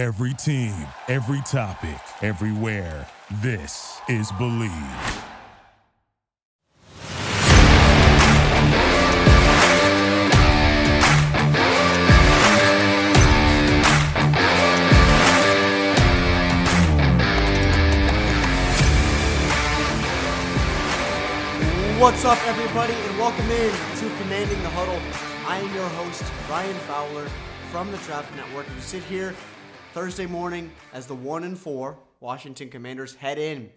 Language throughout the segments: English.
Every team, every topic, everywhere. This is Bleav. What's up, everybody, and welcome in to Commanding the Huddle. I am your host, Ryan Fowler from the Draft Network. We sit here Thursday morning as the one and four Washington Commanders head in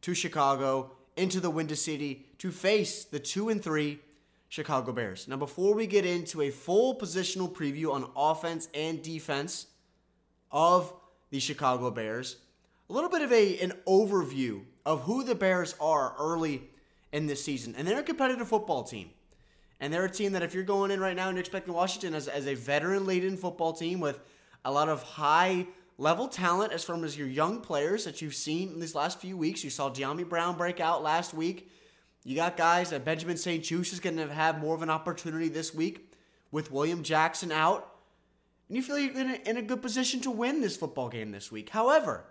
to Chicago into the Windy City to face the two and three Chicago Bears. Now, before we get into a full positional preview on offense and defense of the Chicago Bears, a little bit of a an overview of who the Bears are early in this season. And they're a competitive football team. And they're a team that if you're going in right now and you're expecting Washington as, as a veteran laden football team with a lot of high level talent as far as your young players that you've seen in these last few weeks. You saw Dyami Brown break out last week. You got guys that Benjamin St. Juste is going to have more of an opportunity this week with William Jackson out. And you feel you're in a, in a good position to win this football game this week. However,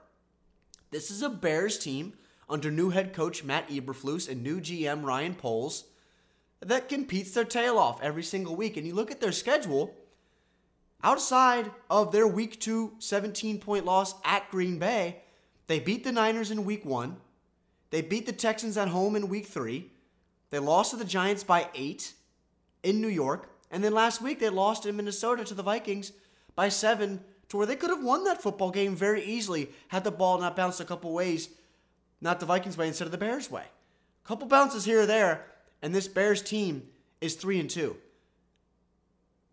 this is a Bears team under new head coach Matt Eberflus and new GM Ryan Poles that competes their tail off every single week. And you look at their schedule, outside of their week two 17 point loss at Green Bay, they beat the Niners in week one. They beat the Texans at home in week three. They lost to the Giants by eight in New York. And then last week they lost in Minnesota to the Vikings by seven to where they could have won that football game very easily had the ball not bounced a couple ways not the Vikings way instead of the Bears way. A couple bounces here or there, and this Bears team is 3 and 2.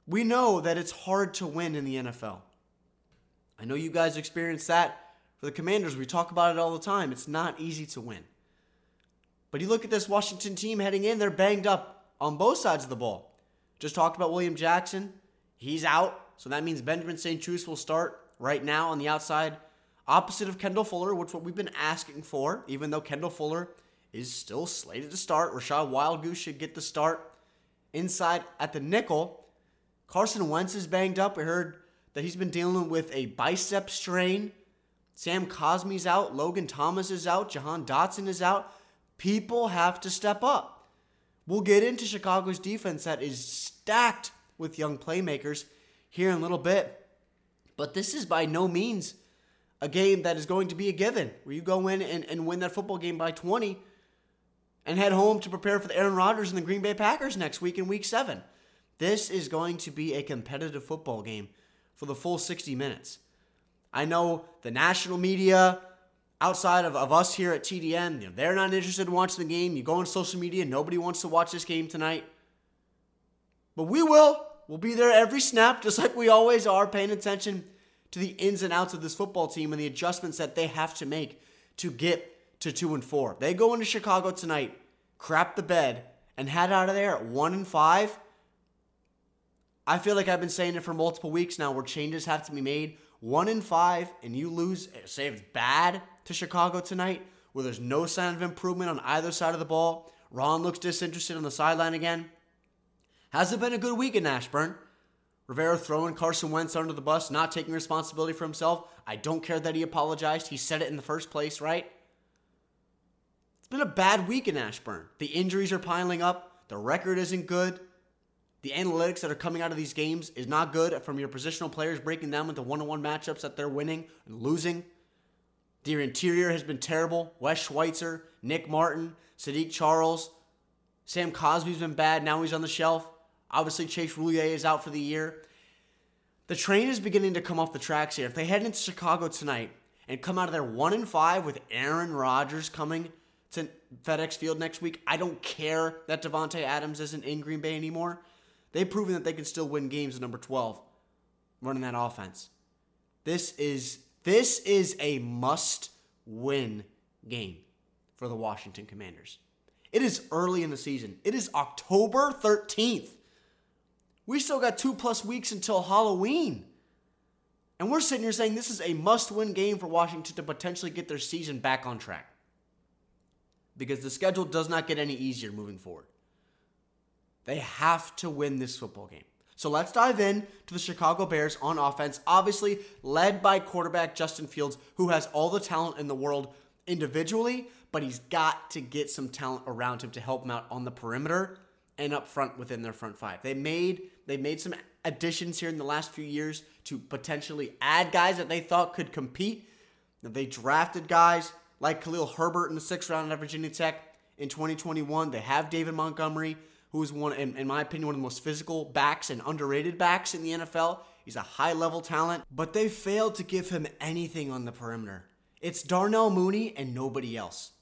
We know that it's hard to win in the NFL. I know you guys experience that for the Commanders. We talk about it all the time. It's not easy to win. But you look at this Washington team heading in, they're banged up on both sides of the ball. Just talked about William Jackson. He's out, so that means Benjamin St. Juste will start right now on the outside opposite of Kendall Fuller, which what we've been asking for, even though Kendall Fuller is still slated to start. Rachad Wildgoose should get the start inside at the nickel. Carson Wentz is banged up. We heard that he's been dealing with a bicep strain. Sam Cosmi's out. Logan Thomas is out. Jahan Dotson is out. People have to step up. We'll get into Chicago's defense that is stacked with young playmakers here in a little bit. But this is by no means a game that is going to be a given, where you go in and, and win that football game by 20 and head home to prepare for the Aaron Rodgers and the Green Bay Packers next week in week seven. This is going to be a competitive football game for the full 60 minutes. I know the national media, outside of, of us here at TDN, you know, they're not interested in watching the game. You go on social media, nobody wants to watch this game tonight. But we will. We'll be there every snap, just like we always are, paying attention to the ins and outs of this football team and the adjustments that they have to make to get to two and four. They go into Chicago tonight, crap the bed, and head out of there at one and five. I feel like I've been saying it for multiple weeks now where changes have to be made. One in five, and you lose, say it's bad to Chicago tonight, where there's no sign of improvement on either side of the ball. Ron looks disinterested on the sideline again. Hasn't been a good week in Ashburn. Rivera throwing Carson Wentz under the bus, not taking responsibility for himself. I don't care that he apologized. He said it in the first place, right? It's been a bad week in Ashburn. The injuries are piling up. The record isn't good. The analytics that are coming out of these games is not good from your positional players breaking down into one on one matchups that they're winning and losing. Their interior has been terrible. Wes Schweitzer, Nick Martin, Saahdiq Charles, Sam Cosmi's been bad. Now he's on the shelf. Obviously, Chase Roullier is out for the year. The train is beginning to come off the tracks here. If they head into Chicago tonight and come out of there one and five with Aaron Rodgers coming to FedEx Field next week, I don't care that Davante Adams isn't in Green Bay anymore. They've proven that they can still win games at number 12 running that offense. This is this is a must-win game for the Washington Commanders. It is early in the season. It is October 13th. We still got two plus weeks until Halloween. And we're sitting here saying this is a must win game for Washington to potentially get their season back on track. Because the schedule does not get any easier moving forward. They have to win this football game. So let's dive in to the Chicago Bears on offense, obviously led by quarterback Justin Fields, who has all the talent in the world individually, but he's got to get some talent around him to help him out on the perimeter and up front within their front five. They made they made some additions here in the last few years to potentially add guys that they thought could compete. They drafted guys like Khalil Herbert in the sixth round at Virginia Tech in 2021. They have David Montgomery, who is one, in, in my opinion, one of the most physical backs and underrated backs in the NFL. He's a high level talent, but they failed to give him anything on the perimeter. It's Darnell Mooney and nobody else.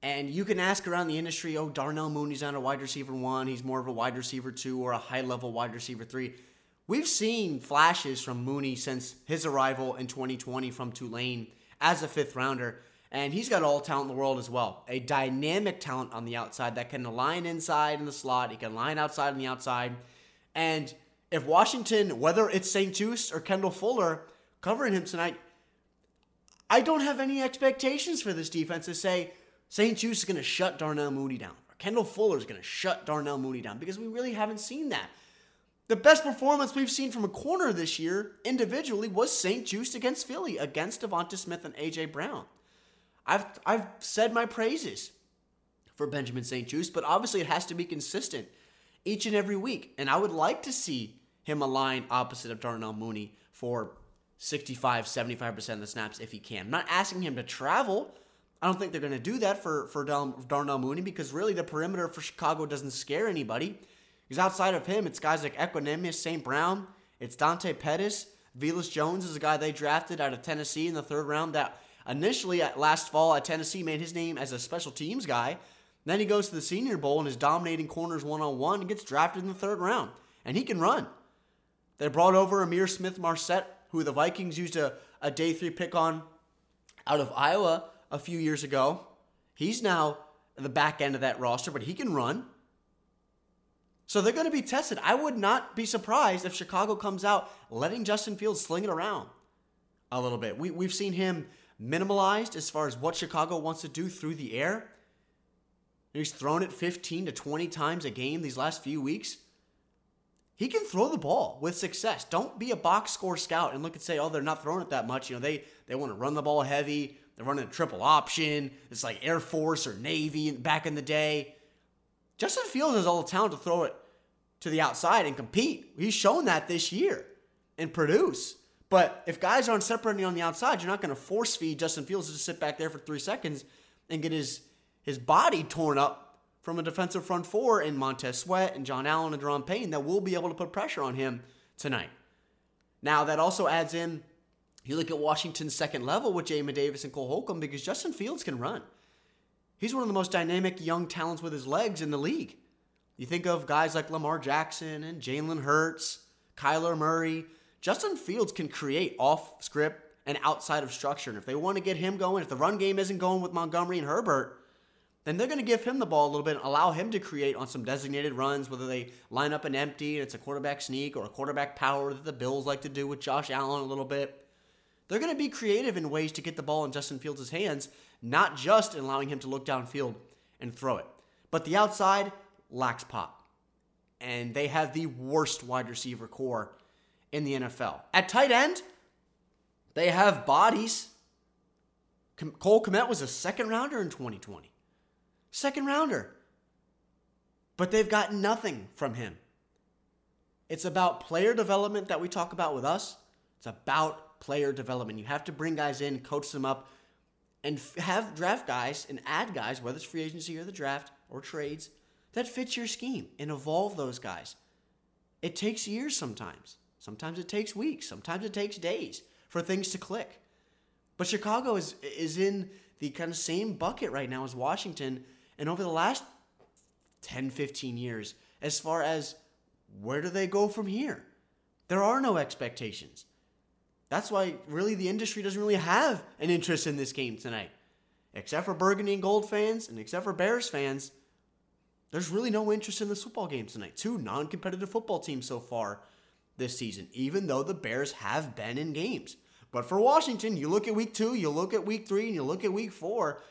And you can ask around the industry, oh, Darnell Mooney's not a wide receiver one. He's more of a wide receiver two or a high level wide receiver three. We've seen flashes from Mooney since his arrival in 2020 from Tulane as a fifth rounder. And he's got all talent in the world as well. A dynamic talent on the outside that can align inside in the slot. He can line outside on the outside. And if Washington, whether it's St-Juste or Kendall Fuller covering him tonight, I don't have any expectations for this defense to say St-Juste is going to shut Darnell Mooney down or Kendall Fuller is going to shut Darnell Mooney down because we really haven't seen that. The best performance we've seen from a corner this year individually was St-Juste against Philly, against DeVonta Smith and A.J. Brown. I've I've said my praises for Benjamin St. Juste, but obviously it has to be consistent each and every week. And I would like to see him align opposite of Darnell Mooney for 65, 75% of the snaps if he can. I'm not asking him to travel. I don't think they're going to do that for, for Darnell Mooney because really the perimeter for Chicago doesn't scare anybody. Because outside of him, it's guys like Equanimeous St. Brown, it's Dante Pettis. Velus Jones is a guy they drafted out of Tennessee in the third round that initially at last fall at Tennessee made his name as a special teams guy. Then he goes to the Senior Bowl and is dominating corners one on one and gets drafted in the third round. And he can run. They brought over Ihmir Smith-Marsette, who the Vikings used a, a day three pick on out of Iowa a few years ago. He's now the back end of that roster, but he can run. So they're going to be tested. I would not be surprised if Chicago comes out letting Justin Fields sling it around a little bit. We, we've seen him minimalized as far as what Chicago wants to do through the air. He's thrown it 15 to 20 times a game these last few weeks. He can throw the ball with success. Don't be a box score scout and look and say, oh, they're not throwing it that much. You know, they, they want to run the ball heavy. They're running a triple option. It's like Air Force or Navy back in the day. Justin Fields has all the talent to throw it to the outside and compete. He's shown that this year and produce. But if guys aren't separating on the outside, you're not going to force feed Justin Fields to sit back there for three seconds and get his his body torn up from a defensive front four in Montez Sweat and John Allen and Daron Payne that will be able to put pressure on him tonight. Now that also adds in you look at Washington's second level with Jamin Davis and Cole Holcomb because Justin Fields can run. He's one of the most dynamic young talents with his legs in the league. You think of guys like Lamar Jackson and Jalen Hurts, Kyler Murray, Justin Fields can create off script and outside of structure. And if they want to get him going, if the run game isn't going with Montgomery and Herbert, then they're going to give him the ball a little bit and allow him to create on some designated runs, whether they line up an empty and it's a quarterback sneak or a quarterback power that the Bills like to do with Josh Allen a little bit. They're going to be creative in ways to get the ball in Justin Fields' hands, not just in allowing him to look downfield and throw it. But the outside lacks pop. And they have the worst wide receiver corps in the NFL. At tight end, they have bodies. Cole Kmet was a second rounder in 2020. Second rounder. But they've got nothing from him. It's about player development that we talk about with us. It's about player development. You have to bring guys in, coach them up, and have draft guys and add guys, whether it's free agency or the draft or trades, that fits your scheme and evolve those guys. It takes years sometimes. Sometimes it takes weeks, sometimes it takes days for things to click. But Chicago is is in the kind of same bucket right now as Washington and over the last 10, 15 years as far as where do they go from here? There are no expectations. That's why really the industry doesn't really have an interest in this game tonight. Except for Burgundy and Gold fans and except for Bears fans, there's really no interest in this football game tonight. Two non competitive football teams so far this season, even though the Bears have been in games. But for Washington, you look at week two, you look at week three, and you look at week four,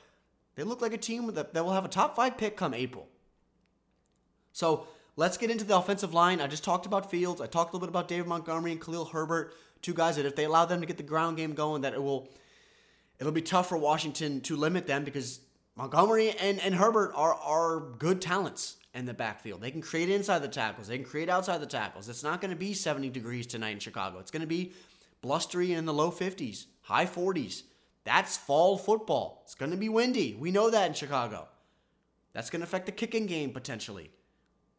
they look like a team that, that will have a top five pick come April. So let's get into the offensive line. I just talked about Fields. I talked a little bit about David Montgomery and Khalil Herbert, two guys that if they allow them to get the ground game going, that it will it'll be tough for Washington to limit them because Montgomery and, and Herbert are are good talents in the backfield. They can create inside the tackles. They can create outside the tackles. It's not going to be 70 degrees tonight in Chicago. It's going to be blustery in the low 50s, high 40s. That's fall football. It's going to be windy. We know that in Chicago. That's going to affect the kicking game potentially.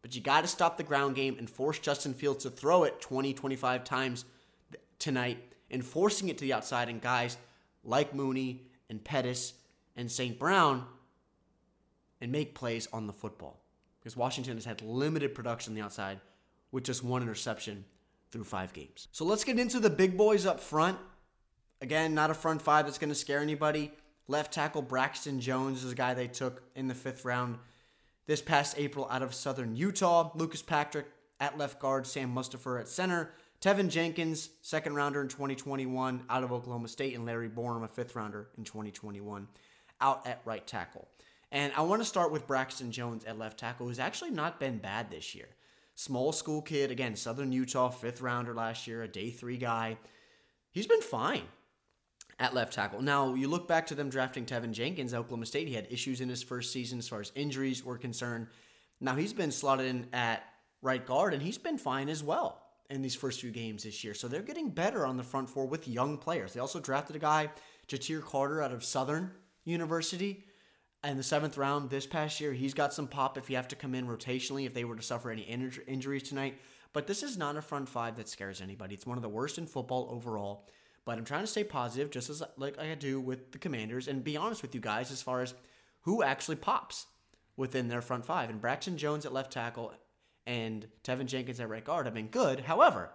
But you got to stop the ground game and force Justin Fields to throw it 20, 25 times tonight, and forcing it to the outside. And guys like Mooney and Pettis and St. Brown and make plays on the football. Because Washington has had limited production on the outside with just one interception through five games. So let's get into the big boys up front. Again, not a front five that's going to scare anybody. Left tackle Braxton Jones is a guy they took in the fifth round this past April out of Southern Utah. Lucas Patrick at left guard, Sam Mustipher at center, Teven Jenkins, second rounder in 2021 out of Oklahoma State, and Larry Borom, a fifth rounder in 2021 out at right tackle. And I want to start with Braxton Jones at left tackle, who's actually not been bad this year. Small school kid, again, Southern Utah, fifth rounder last year, a day three guy. He's been fine at left tackle. Now, you look back to them drafting Teven Jenkins, at Oklahoma State. He had issues in his first season as far as injuries were concerned. Now, he's been slotted in at right guard, and he's been fine as well in these first few games this year. So they're getting better on the front four with young players. They also drafted a guy, Ja'Tyre Carter, out of Southern University. In the seventh round this past year, he's got some pop if you have to come in rotationally if they were to suffer any injuries tonight. But this is not a front five that scares anybody. It's one of the worst in football overall. But I'm trying to stay positive, just as like I do with the Commanders, and be honest with you guys as far as who actually pops within their front five. And Braxton Jones at left tackle and Teven Jenkins at right guard have been good. However,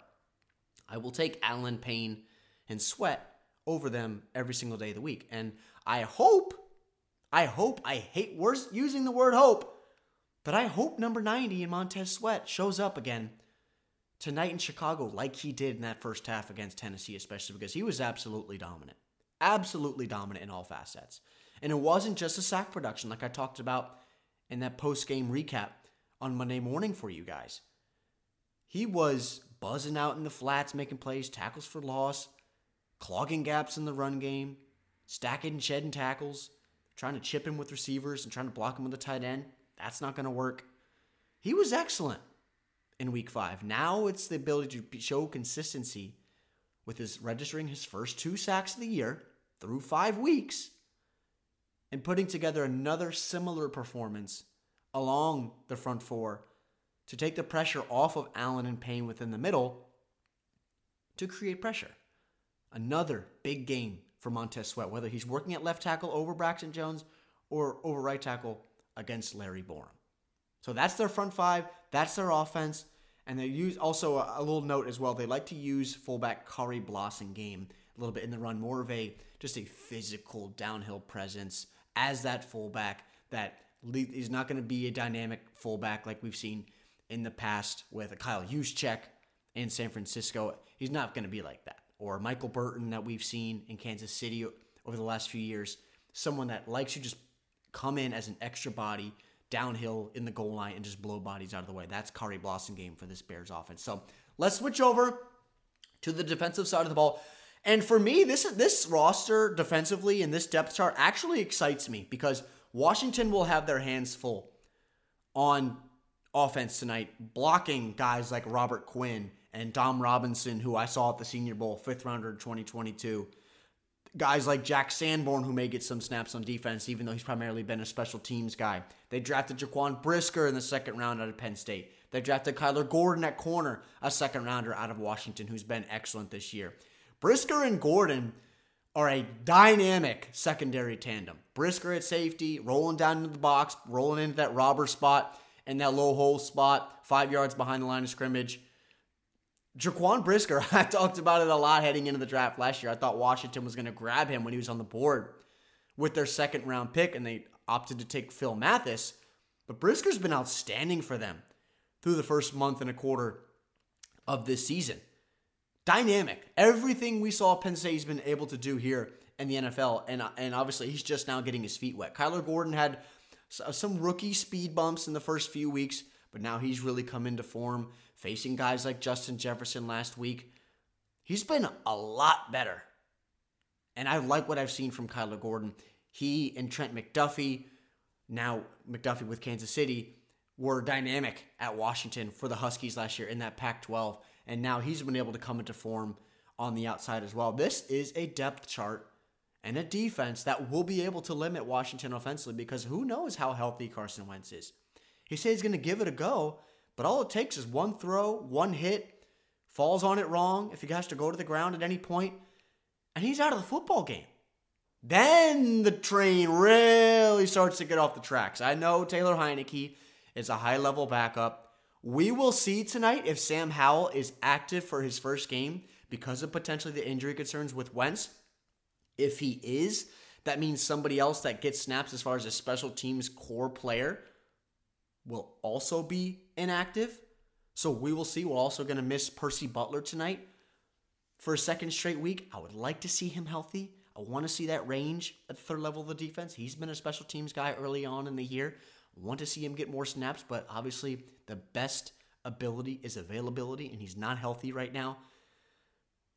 I will take Allen Payne and Sweat over them every single day of the week. And I hope, I hope, I hate worse using the word hope, but I hope number 90 in Montez Sweat shows up again tonight in Chicago like he did in that first half against Tennessee, especially because he was absolutely dominant. Absolutely dominant in all facets. And it wasn't just a sack production like I talked about in that post game recap on Monday morning for you guys. He was buzzing out in the flats, making plays, tackles for loss, clogging gaps in the run game, stacking and shedding tackles, trying to chip him with receivers and trying to block him with the tight end. That's not going to work. He was excellent in week five. Now it's the ability to show consistency with his registering his first two sacks of the year through five weeks and putting together another similar performance along the front four to take the pressure off of Allen and Payne within the middle to create pressure. Another big game for Montez Sweat, whether he's working at left tackle over Braxton Jones or over right tackle against Larry Borom. So that's their front five. That's their offense. And they use also a, a little note as well. They like to use fullback Khari Blasingame a little bit in the run, more of a just a physical downhill presence as that fullback that He's not going to be a dynamic fullback like we've seen in the past with a Kyle Juszczyk in San Francisco. He's not going to be like that. Or Michael Burton that we've seen in Kansas City over the last few years. Someone that likes to just come in as an extra body downhill in the goal line and just blow bodies out of the way. That's Khari Blasingame for this Bears offense. So let's switch over to the defensive side of the ball. And for me, this this roster defensively and this depth chart actually excites me because Washington will have their hands full on offense tonight, blocking guys like Robert Quinn and Dom Robinson, who I saw at the Senior Bowl, fifth rounder in 2022. Guys like Jack Sanborn, who may get some snaps on defense, even though he's primarily been a special teams guy. They drafted Jaquan Brisker in the second round out of Penn State. They drafted Kyler Gordon at corner, a second rounder out of Washington, who's been excellent this year. Brisker and Gordon are a dynamic secondary tandem. Brisker at safety, rolling down into the box, rolling into that robber spot and that low hole spot, five yards behind the line of scrimmage. Jaquan Brisker, I talked about it a lot heading into the draft last year. I thought Washington was going to grab him when he was on the board with their second round pick, and they opted to take Phil Mathis. But Brisker's been outstanding for them through the first month and a quarter of this season dynamic. Everything we saw Penn State has been able to do here in the NFL, and and obviously he's just now getting his feet wet. Kyler Gordon had some rookie speed bumps in the first few weeks, but now he's really come into form, facing guys like Justin Jefferson last week. He's been a lot better. And I like what I've seen from Kyler Gordon. He and Trent McDuffie, now McDuffie with Kansas City, were dynamic at Washington for the Huskies last year in that Pac 12. And now he's been able to come into form on the outside as well. This is a depth chart and a defense that will be able to limit Washington offensively because who knows how healthy Carson Wentz is. He says he's going to give it a go, but all it takes is one throw, one hit, falls on it wrong, if he has to go to the ground at any point, and he's out of the football game. Then the train really starts to get off the tracks. I know Taylor Heinicke is a high level backup. We will see tonight if Sam Howell is active for his first game because of potentially the injury concerns with Wentz. If he is, that means somebody else that gets snaps as far as a special teams core player will also be inactive. So we will see. We're also going to miss Percy Butler tonight for a second straight week. I would like to see him healthy. I want to see that range at third level of the defense. He's been a special teams guy early on in the year. I want to see him get more snaps, but obviously the best ability is availability, and he's not healthy right now.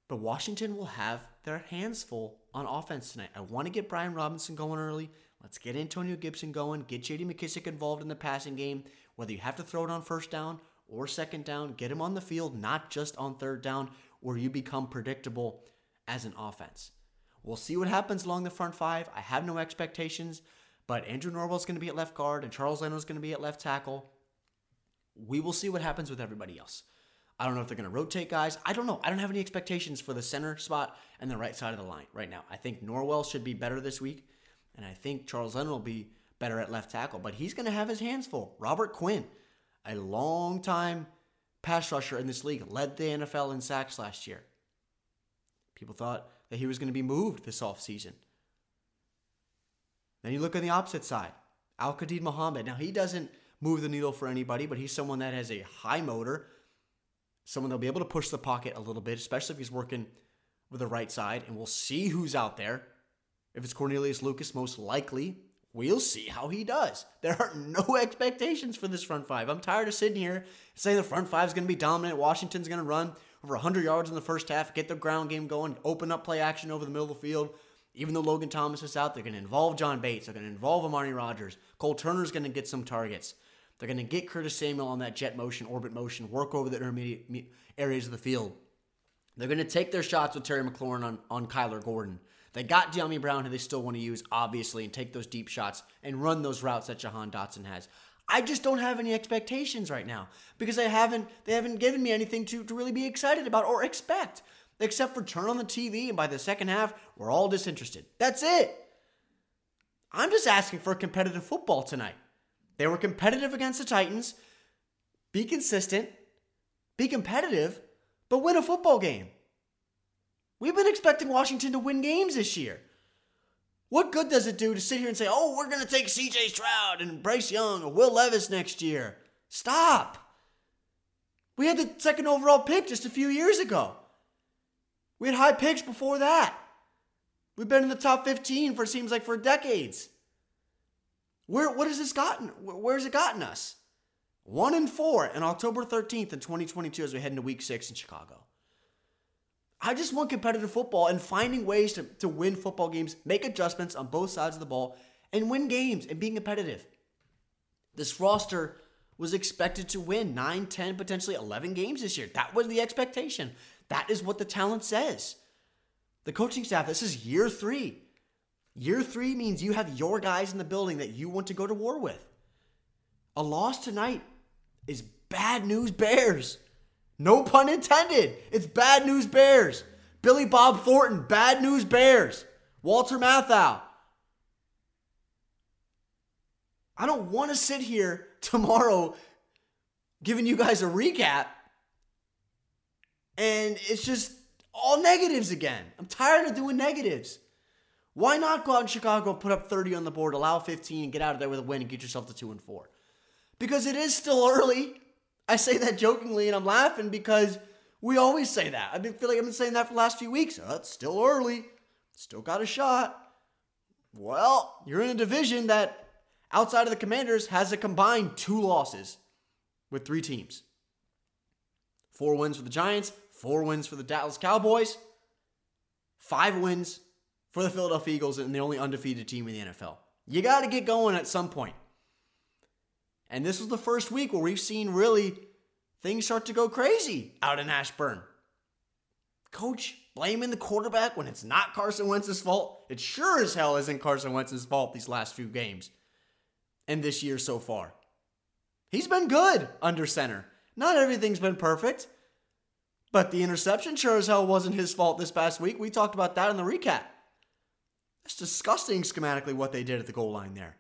But Washington will have their hands full on offense tonight. I want to get Brian Robinson going early. Let's get Antonio Gibson going. Get JD McKissic involved in the passing game. Whether you have to throw it on first down or second down, get him on the field, not just on third down, where you become predictable as an offense. We'll see what happens along the front five. I have no expectations, but Andrew Norwell's going to be at left guard and Charles Leno's going to be at left tackle. We will see what happens with everybody else. I don't know if they're going to rotate guys. I don't know. I don't have any expectations for the center spot and the right side of the line right now. I think Norwell should be better this week, and I think Charles Leno will be better at left tackle, but he's going to have his hands full. Robert Quinn, a long time pass rusher in this league, led the NFL in sacks last year. People thought that he was going to be moved this offseason. Then you look on the opposite side. Al Quadin Muhammad. Now, he doesn't move the needle for anybody, but he's someone that has a high motor, someone that'll be able to push the pocket a little bit, especially if he's working with the right side. And we'll see who's out there. If it's Cornelius Lucas, most likely, we'll see how he does. There are no expectations for this front five. I'm tired of sitting here saying the front five is going to be dominant. Washington's going to run over 100 yards in the first half, get the ground game going, open up play action over the middle of the field. Even though Logan Thomas is out, they're going to involve John Bates. They're going to involve Armani Rogers. Cole Turner's going to get some targets. They're going to get Curtis Samuel on that jet motion, orbit motion, work over the intermediate areas of the field. They're going to take their shots with Terry McLaurin on, on Kyler Gordon. They got Dyami Brown, who they still want to use, obviously, and take those deep shots and run those routes that Jahan Dotson has. I just don't have any expectations right now because they haven't they haven't given me anything to, to really be excited about or expect. Except for turn on the TV and by the second half, we're all disinterested. That's it. I'm just asking for competitive football tonight. They were competitive against the Titans. Be consistent, be competitive, but win a football game. We've been expecting Washington to win games this year. What good does it do to sit here and say, oh, we're going to take CJ Stroud and Bryce Young or Will Levis next year? Stop. We had the second overall pick just a few years ago. We had high picks before that. We've been in the top 15 for seems like for decades. Where what has this gotten? Where has it gotten us? One and four on October 13th in 2022 as we head into week six in Chicago. I just want competitive football and finding ways to, to win football games, make adjustments on both sides of the ball, and win games and being competitive. This roster was expected to win 9, 10, potentially 11 games this year. That was the expectation. That is what the talent says. The coaching staff, this is year three. Year three means you have your guys in the building that you want to go to war with. A loss tonight is bad news, Bears. No pun intended. It's bad news Bears. Billy Bob Thornton, bad news Bears. Walter Matthau. I don't want to sit here tomorrow giving you guys a recap and it's just all negatives again. I'm tired of doing negatives. Why not go out in Chicago, put up 30 on the board, allow 15, and get out of there with a win and get yourself to 2 and 4? Because it is still early. I say that jokingly and I'm laughing because we always say that. I've feel like I've been saying that for the last few weeks. Oh, it's still early. Still got a shot. Well, you're in a division that outside of the Commanders has a combined two losses. with three teams. Four wins for the Giants, four wins for the Dallas Cowboys, five wins for the Philadelphia Eagles, and the only undefeated team in the NFL. You got to get going at some point. And this was the first week where we've seen really things start to go crazy out in Ashburn. Coach blaming the quarterback when it's not Carson Wentz's fault. It sure as hell isn't Carson Wentz's fault these last few games and this year so far. He's been good under center. Not everything's been perfect, but the interception sure as hell wasn't his fault this past week. We talked about that in the recap. It's disgusting schematically what they did at the goal line there.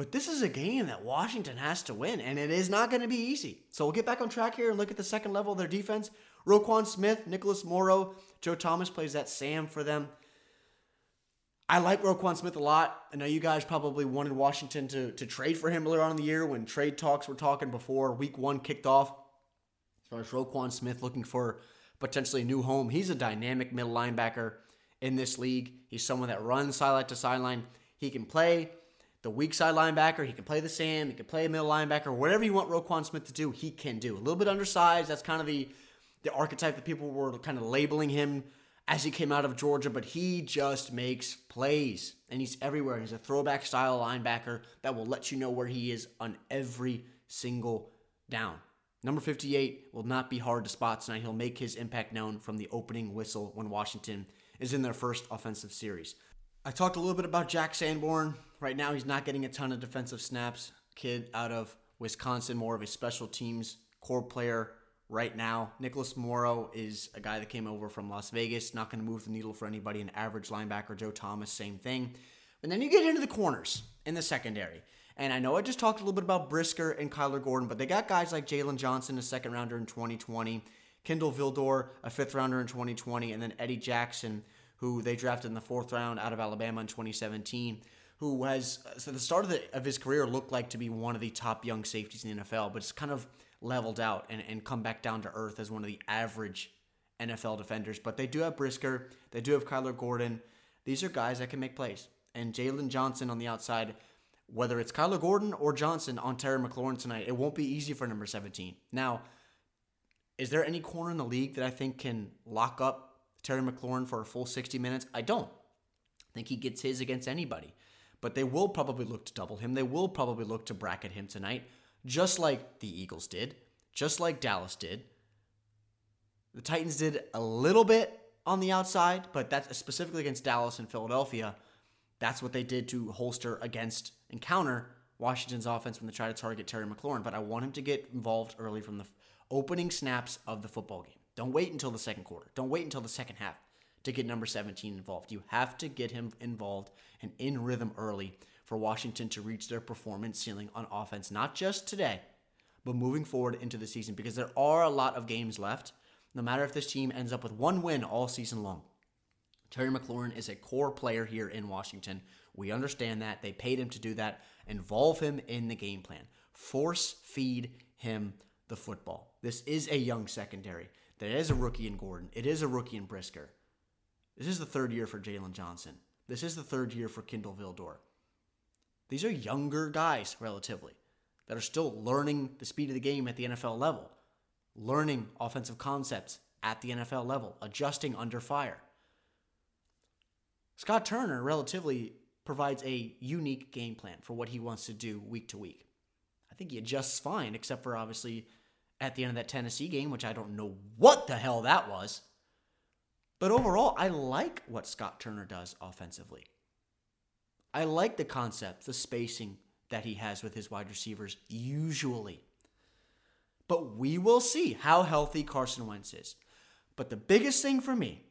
But this is a game that Washington has to win, and it is not going to be easy. So we'll get back on track here and look at the second level of their defense. Roquan Smith, Nicholas Morrow, Joe Thomas plays that Sam for them. I like Roquan Smith a lot. I know you guys probably wanted Washington to, to trade for him earlier on in the year when trade talks were talking before week one kicked off. As far as Roquan Smith looking for potentially a new home, he's a dynamic middle linebacker in this league. He's someone that runs sideline to sideline. He can play the weak side linebacker. He can play the Sam. He can play a middle linebacker. Whatever you want Roquan Smith to do, he can do. A little bit undersized. That's kind of the the archetype that people were kind of labeling him as he came out of Georgia, but he just makes plays and he's everywhere. He's a throwback style linebacker that will let you know where he is on every single down. Number 58 will not be hard to spot tonight. He'll make his impact known from the opening whistle when Washington is in their first offensive series. I talked a little bit about Jack Sanborn. Right now, he's not getting a ton of defensive snaps. Kid out of Wisconsin, more of a special teams core player right now. Nicholas Morrow is a guy that came over from Las Vegas, not going to move the needle for anybody. An average linebacker, Joe Thomas, same thing. And then you get into the corners in the secondary. And I know I just talked a little bit about Brisker and Kyler Gordon, but they got guys like Jaylon Johnson, a second rounder in 2020, Kindle Vildor, a fifth rounder in 2020, and then Eddie Jackson, who they drafted in the fourth round out of Alabama in 2017, who has, so the start of, the, of his career looked like to be one of the top young safeties in the NFL, but it's kind of leveled out and, and come back down to earth as one of the average NFL defenders. But they do have Brisker, they do have Kyler Gordon. These are guys that can make plays. And Jaylon Johnson on the outside, whether it's Kyler Gordon or Johnson on Terry McLaurin tonight, it won't be easy for number 17. Now, is there any corner in the league that I think can lock up Terry McLaurin for a full 60 minutes? I don't. Think he gets his against anybody. But they will probably look to double him. They will probably look to bracket him tonight, just like the Eagles did, just like Dallas did. The Titans did a little bit on the outside, but that's specifically against Dallas and Philadelphia. That's what they did to holster against and counter Washington's offense when they try to target Terry McLaurin. But I want him to get involved early from the opening snaps of the football game. Don't wait until the second quarter. Don't wait until the second half to get number 17 involved. You have to get him involved and in rhythm early for Washington to reach their performance ceiling on offense, not just today, but moving forward into the season because there are a lot of games left, no matter if this team ends up with one win all season long. Terry McLaurin is a core player here in Washington. We understand that. They paid him to do that. Involve him in the game plan. Force feed him the football. This is a young secondary. There is a rookie in Gordon. It is a rookie in Brisker. This is the third year for Jaylon Johnson. This is the third year for Kindle Vildor. These are younger guys, relatively, that are still learning the speed of the game at the NFL level, learning offensive concepts at the NFL level, adjusting under fire. Scott Turner relatively provides a unique game plan for what he wants to do week to week. I think he adjusts fine, except for obviously at the end of that Tennessee game, which I don't know what the hell that was. But overall, I like what Scott Turner does offensively. I like the concept, the spacing that he has with his wide receivers, usually. But we will see how healthy Carson Wentz is. But the biggest thing for me,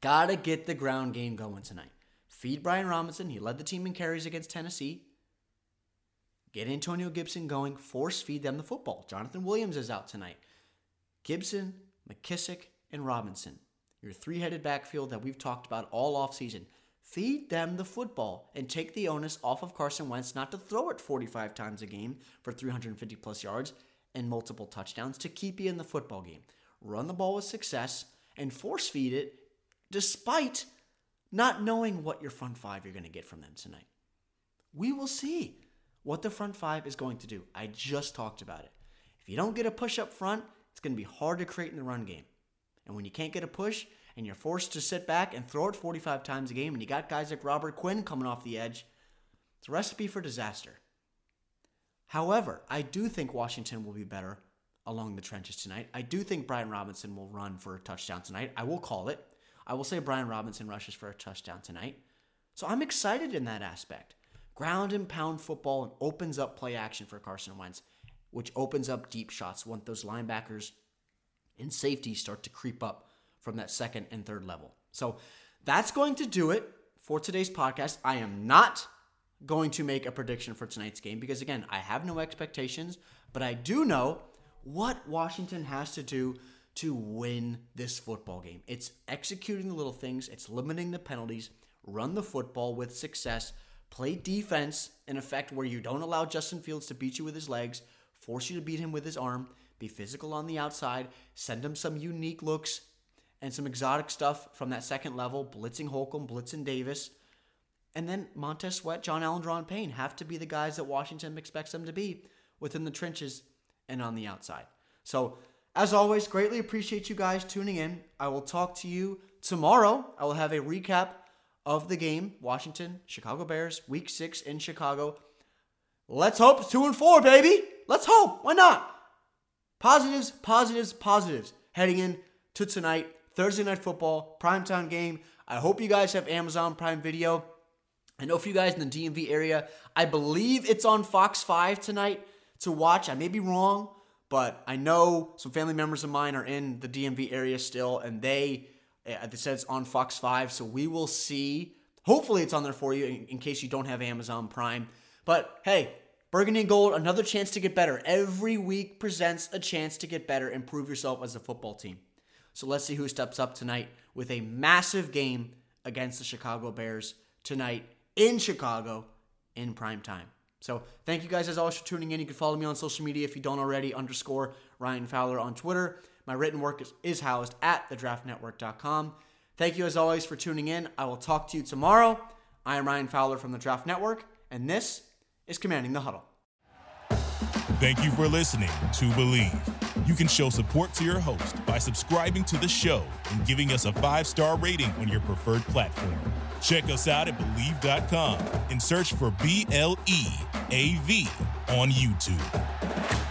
gotta get the ground game going tonight. Feed Brian Robinson. He led the team in carries against Tennessee. Get Antonio Gibson going. Force feed them the football. Jonathan Williams is out tonight. Gibson, McKissic, and Robinson. Your three headed backfield that we've talked about all offseason. Feed them the football and take the onus off of Carson Wentz not to throw it 45 times a game for 350 plus yards and multiple touchdowns to keep you in the football game. Run the ball with success and force feed it despite not knowing what your front five you're going to get from them tonight. We will see. What the front five is going to do. I just talked about it. If you don't get a push up front, it's going to be hard to create in the run game. And when you can't get a push and you're forced to sit back and throw it 45 times a game, and you got guys like Robert Quinn coming off the edge, it's a recipe for disaster. However, I do think Washington will be better along the trenches tonight. I do think Brian Robinson will run for a touchdown tonight. I will call it. I will say Brian Robinson rushes for a touchdown tonight. So I'm excited in that aspect. Ground and pound football and opens up play action for Carson Wentz, which opens up deep shots once those linebackers and safeties start to creep up from that second and third level. So that's going to do it for today's podcast. I am not going to make a prediction for tonight's game because, again, I have no expectations, but I do know what Washington has to do to win this football game. It's executing the little things, it's limiting the penalties, run the football with success, play defense in effect where you don't allow Justin Fields to beat you with his legs, force you to beat him with his arm, be physical on the outside, send him some unique looks and some exotic stuff from that second level, blitzing Holcomb, blitzing Davis. And then Montez Sweat, John Allen, Daron Payne have to be the guys that Washington expects them to be within the trenches and on the outside. So, as always, greatly appreciate you guys tuning in. I will talk to you tomorrow. I will have a recap of the game Washington, Chicago Bears, week six in Chicago. Let's hope it's two and four, baby. Let's hope. Why not? Positives, positives, positives heading in to tonight, Thursday night football, primetime game. I hope you guys have Amazon Prime Video. I know for you guys in the DMV area, I believe it's on Fox 5 tonight to watch. I may be wrong, but I know some family members of mine are in the DMV area still, and they, Eh, they said it's on Fox 5. So we will see. Hopefully, it's on there for you in, in case you don't have Amazon Prime. But hey, Burgundy and Gold, another chance to get better. Every week presents a chance to get better, improve yourself as a football team. So let's see who steps up tonight with a massive game against the Chicago Bears tonight in Chicago in prime time. So thank you guys as always for tuning in. You can follow me on social media if you don't already, underscore Ryan Fowler on Twitter. My written work is, is housed at thedraftnetwork.com. Thank you as always for tuning in. I will talk to you tomorrow. I am Ryan Fowler from the Draft Network, and this is Commanding the Huddle. Thank you for listening to Bleav. You can show support to your host by subscribing to the show and giving us a five star rating on your preferred platform. Check us out at Believe.com and search for B L E A V on YouTube.